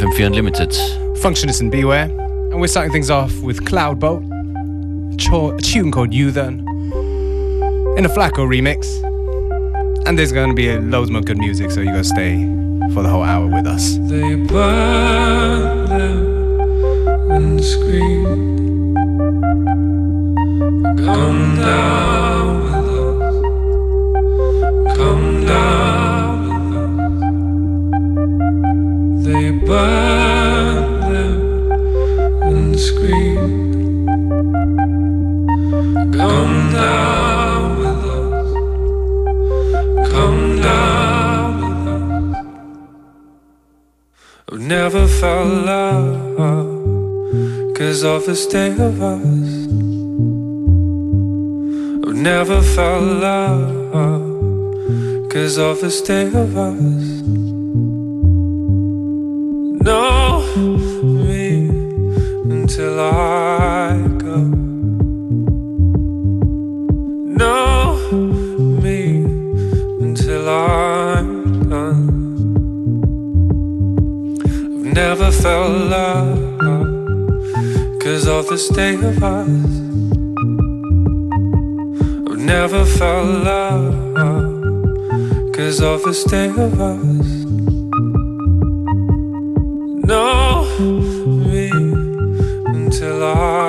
FM4 Unlimited. Functionist and Beware. And we're starting things off with Cloudboat, a tune called You Then, in a Flacco remix. And there's going to be loads more good music, so you're going to stay for the whole hour with us. They burn them and scream. Come down burn them and scream. Come down with us. Come down with us. I've never felt love Cause of the state of us I've never felt love Cause of the state of us the state of us. I've never felt love Cause of the state of us. Know me until I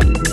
Bye.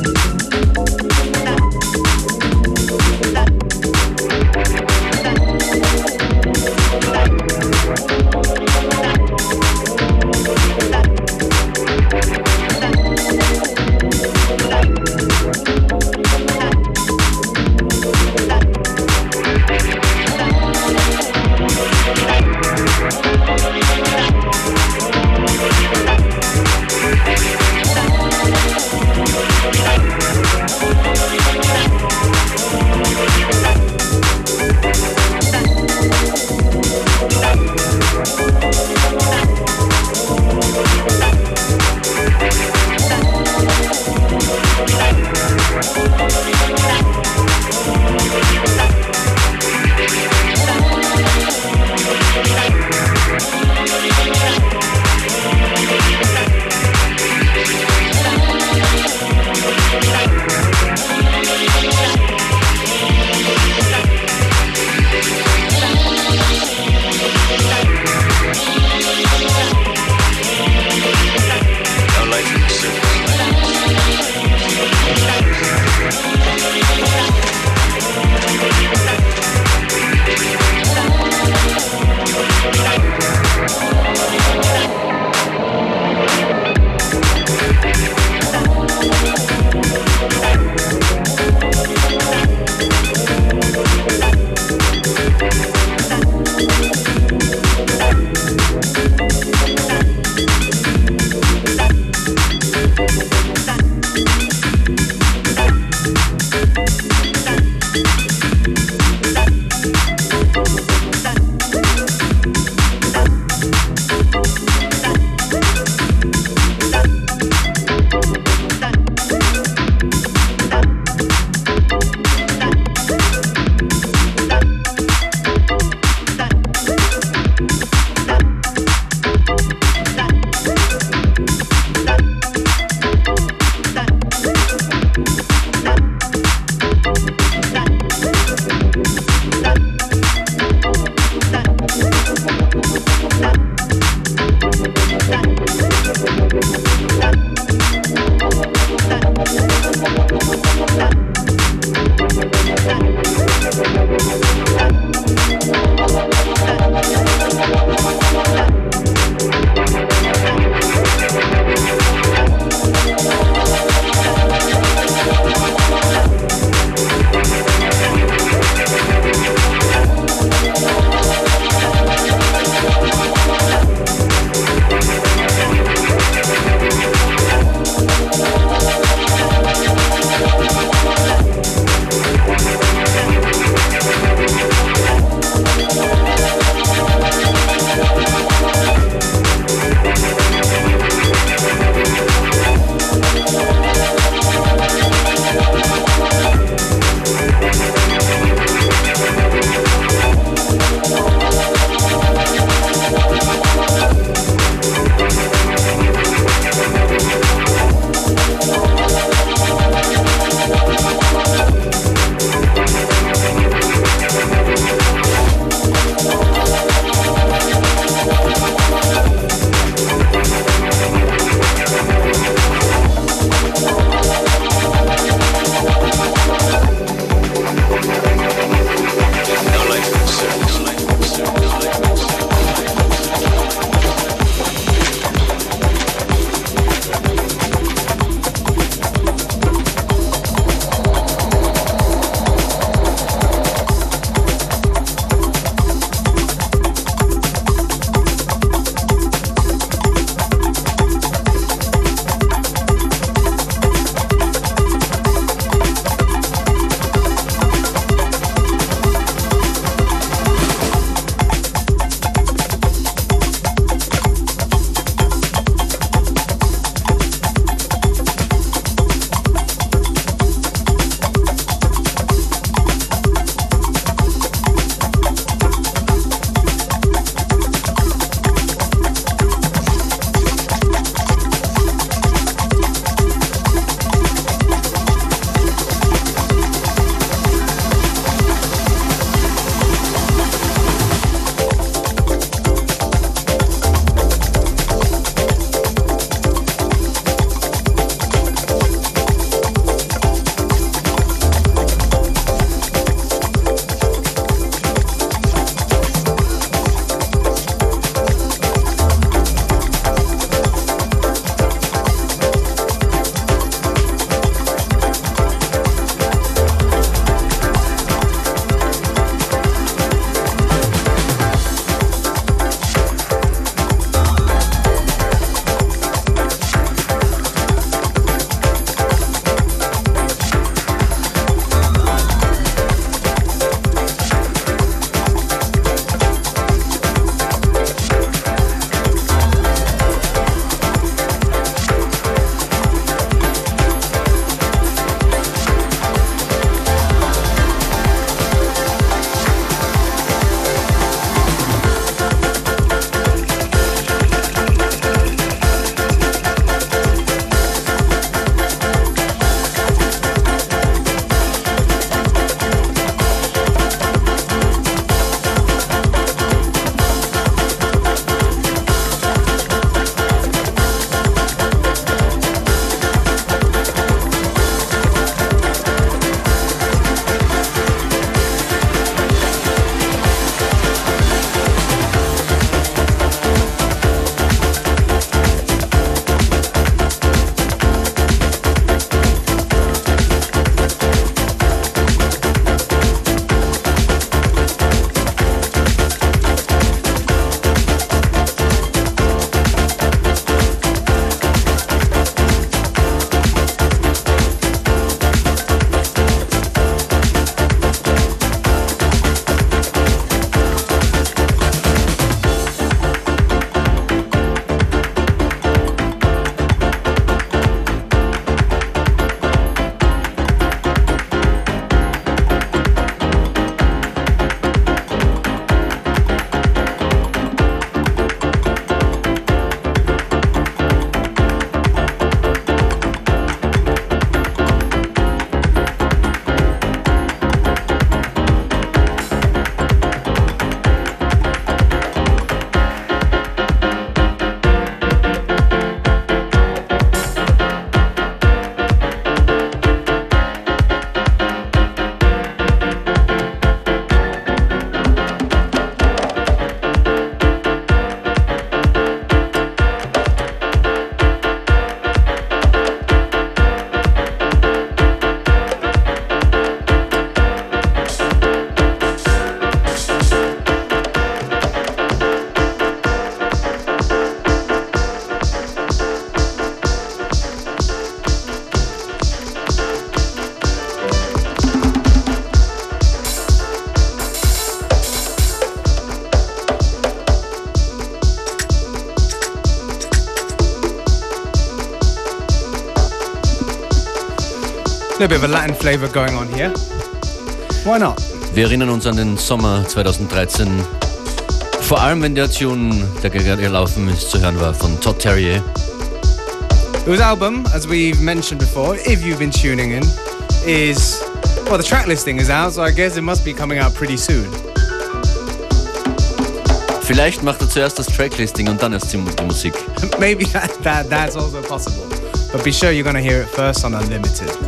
Little bit of a Latin flavor going on here. Why not? Wir erinnern uns an den Sommer 2013. Vor allem, wenn der Tune, der gerade laufen ist, zu hören war von Todd Terje. Whose album, as we've mentioned before, if you've been tuning in, is well, the track listing is out, so I guess it must be coming out pretty soon. Vielleicht macht er zuerst das Tracklisting und dann erst die Musik. Maybe that, that that's also possible. But be sure you're gonna hear it first on Unlimited.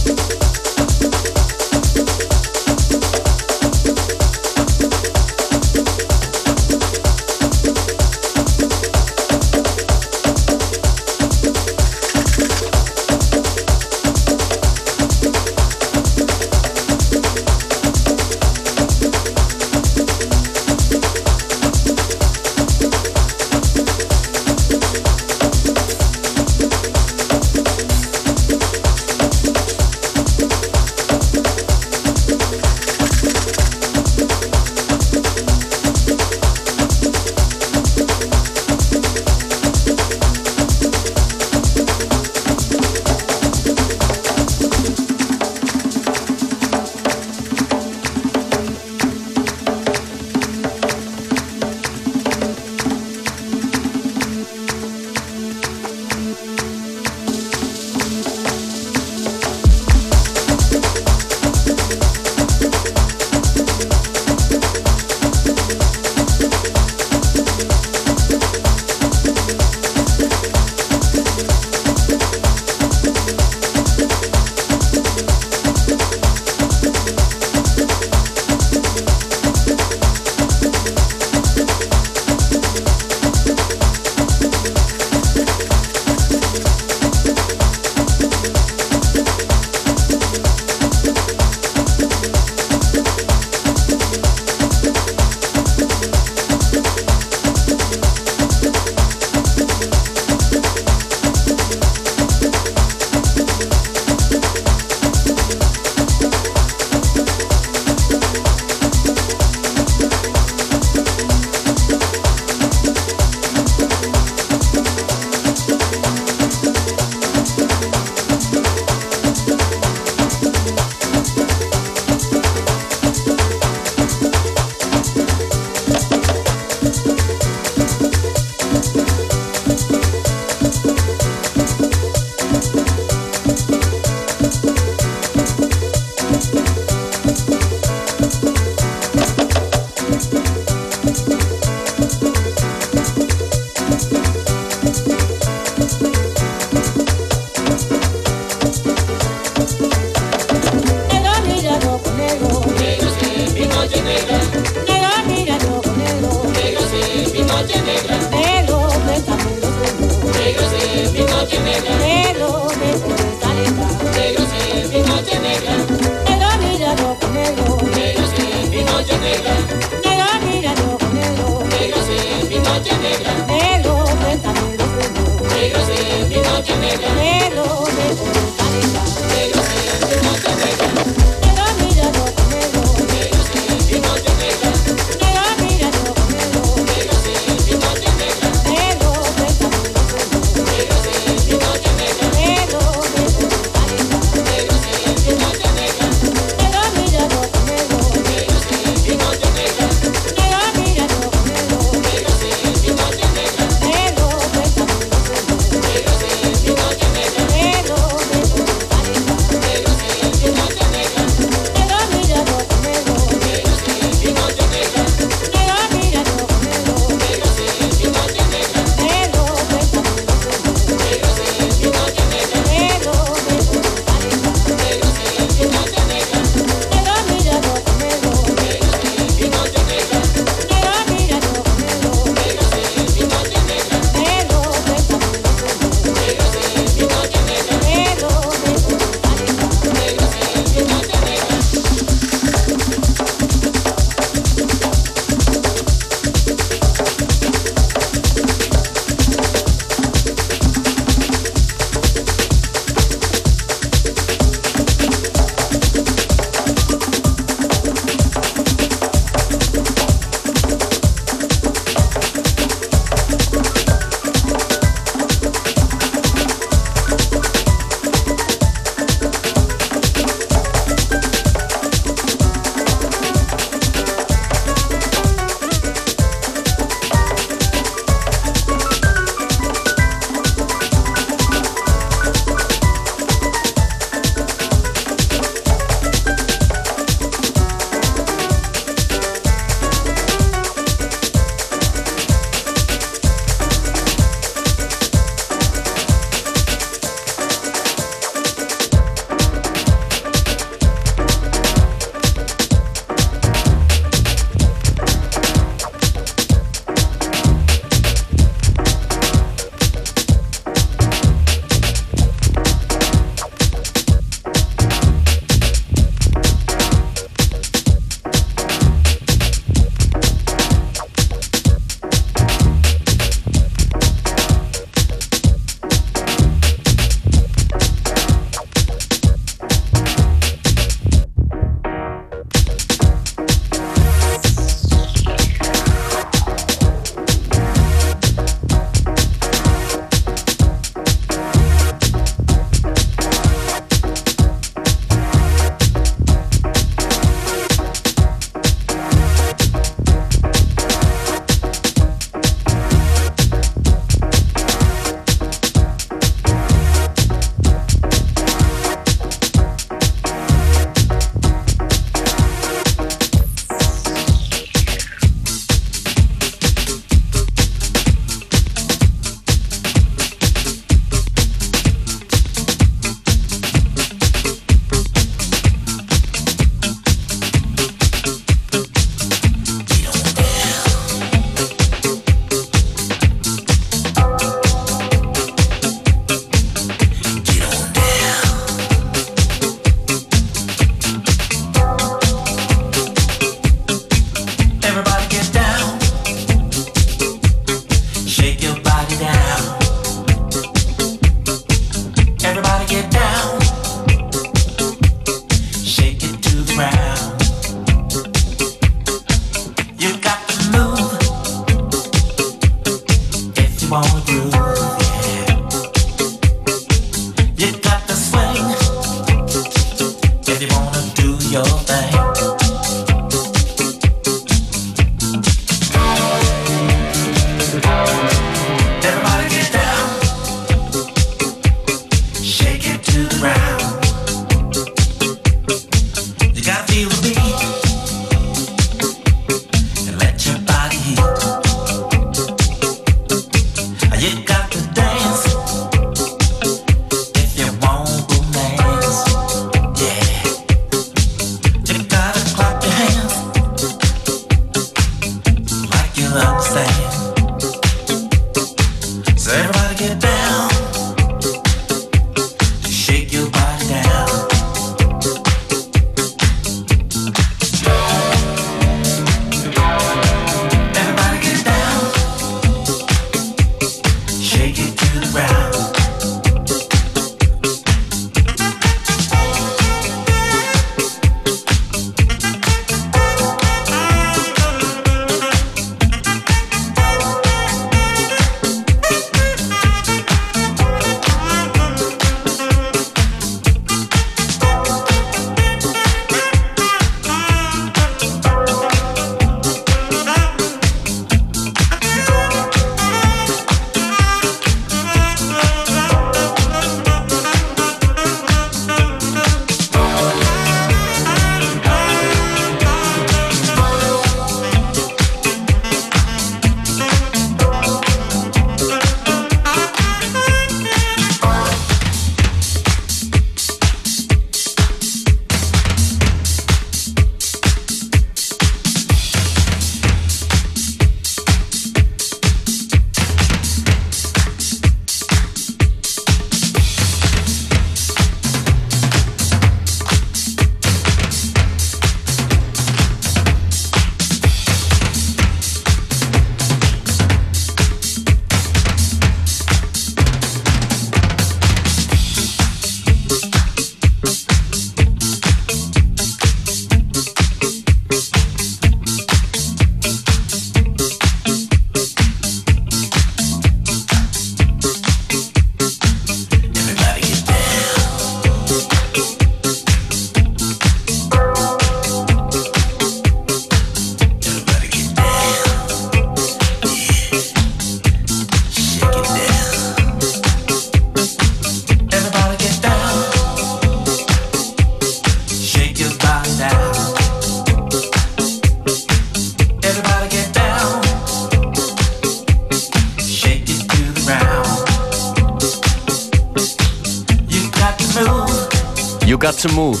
To Move.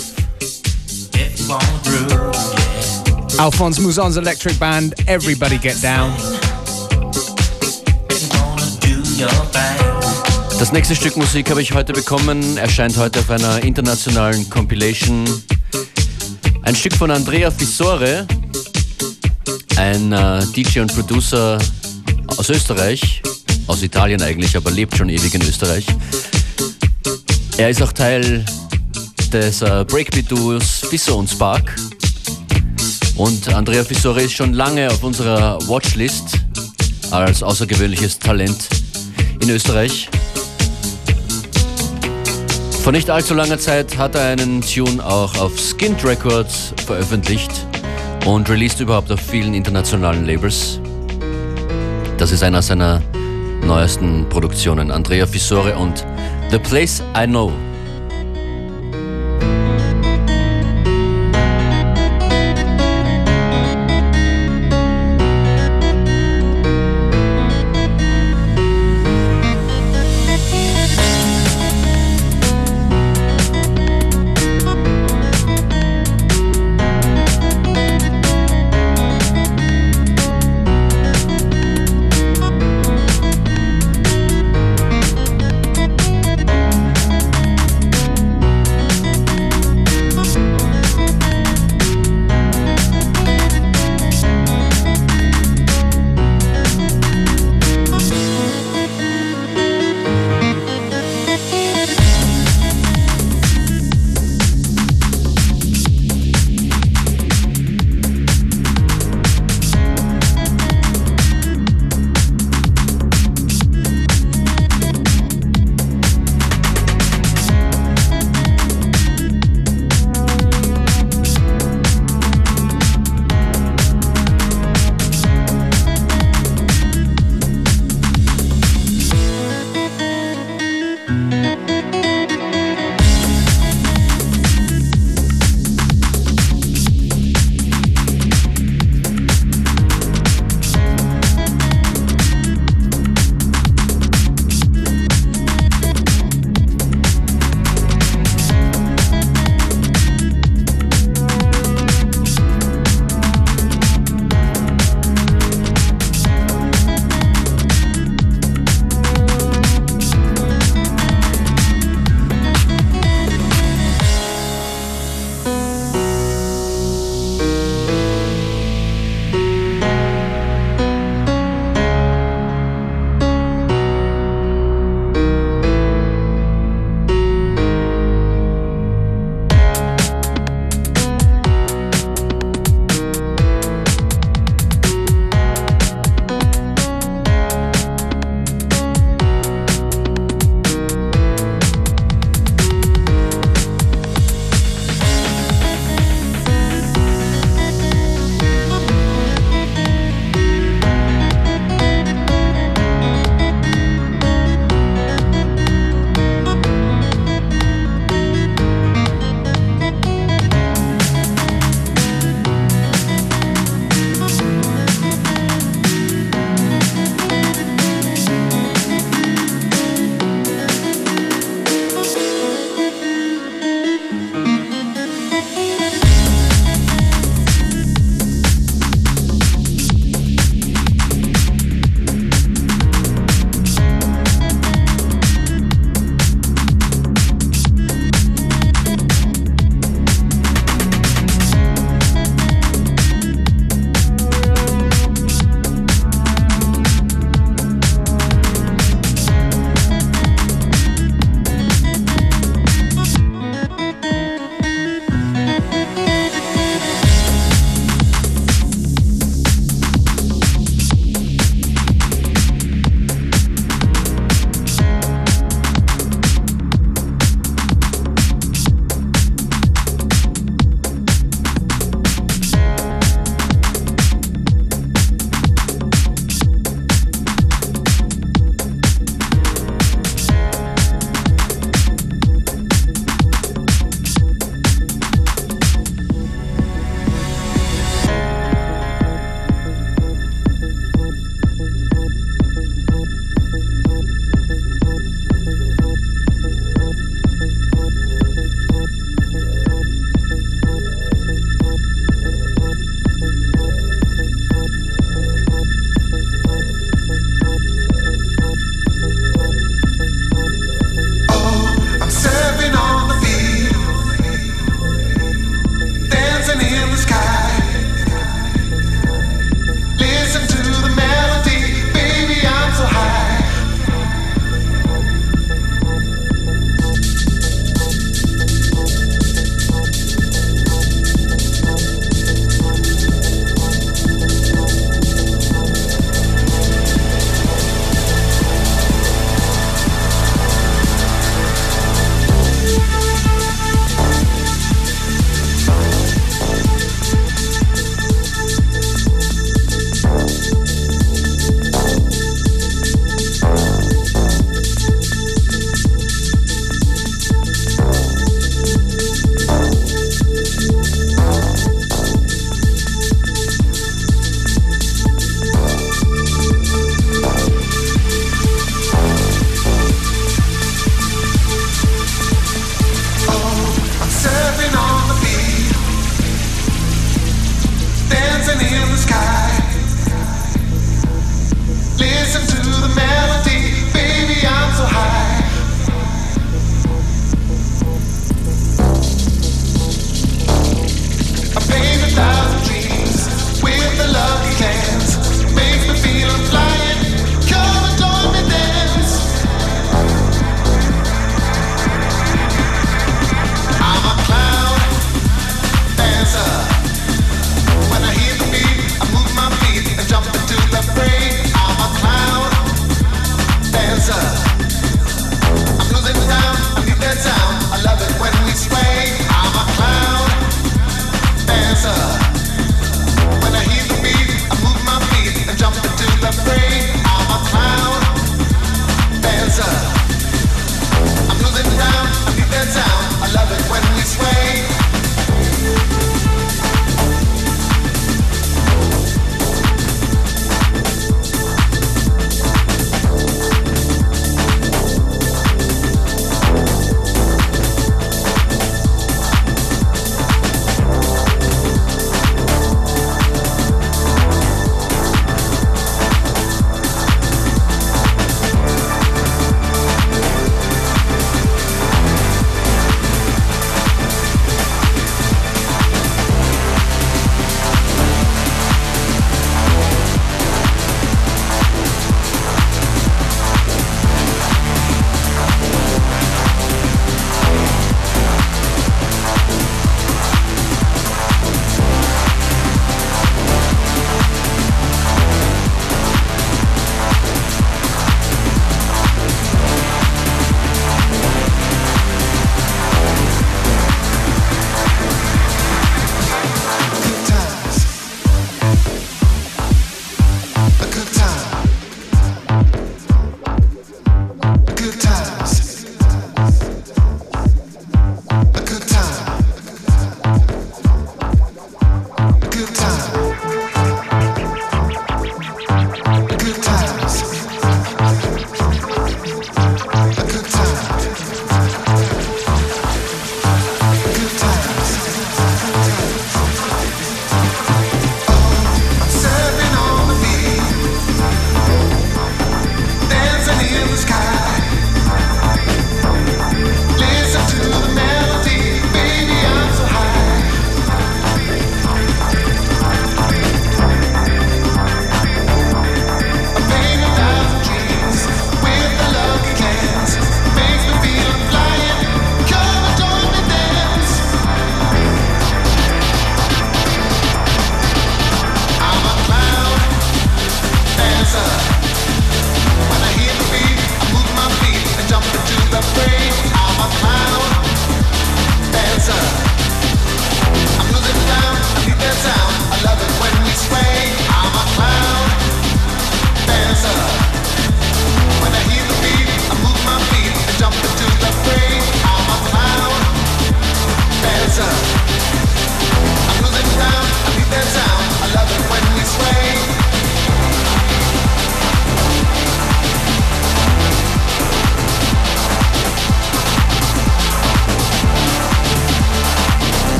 Alphonse Mouzon's electric band, Everybody Get Down. Das nächste Stück Musik habe ich heute bekommen, erscheint heute auf einer internationalen Compilation. Ein Stück von Andrea Fissore, ein äh, DJ und Producer aus Österreich, aus Italien eigentlich, aber lebt schon ewig in Österreich. Er ist auch Teil des äh, Breakbeat-Duos Fisso und Spark. Und Andrea Fissore ist schon lange auf unserer Watchlist als außergewöhnliches Talent in Österreich. Vor nicht allzu langer Zeit hat er einen Tune auch auf Skint Records veröffentlicht und released überhaupt auf vielen internationalen Labels. Das ist einer seiner neuesten Produktionen, Andrea Fissore und The Place I Know.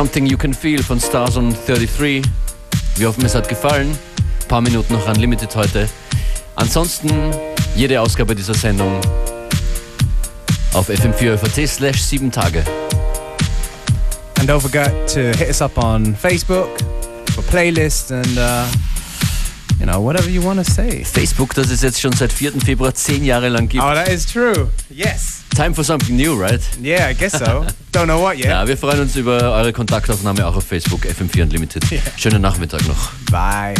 Something You Can Feel von Stars on 33. Wir hoffen, es hat gefallen. Ein paar Minuten noch Unlimited heute. Ansonsten jede Ausgabe dieser Sendung auf fm4 slash 7 Tage. And don't forget to hit us up on Facebook for playlists and, uh, you know, whatever you want to say. Facebook, das es jetzt schon seit 4. Februar zehn Jahre lang gibt. Oh, that is true. Yes. Time for something new, right? Yeah, I guess so. Don't know what yet. Ja, wir freuen uns über eure Kontaktaufnahme auch auf Facebook, FM4 Unlimited. Schönen Nachmittag noch. Bye.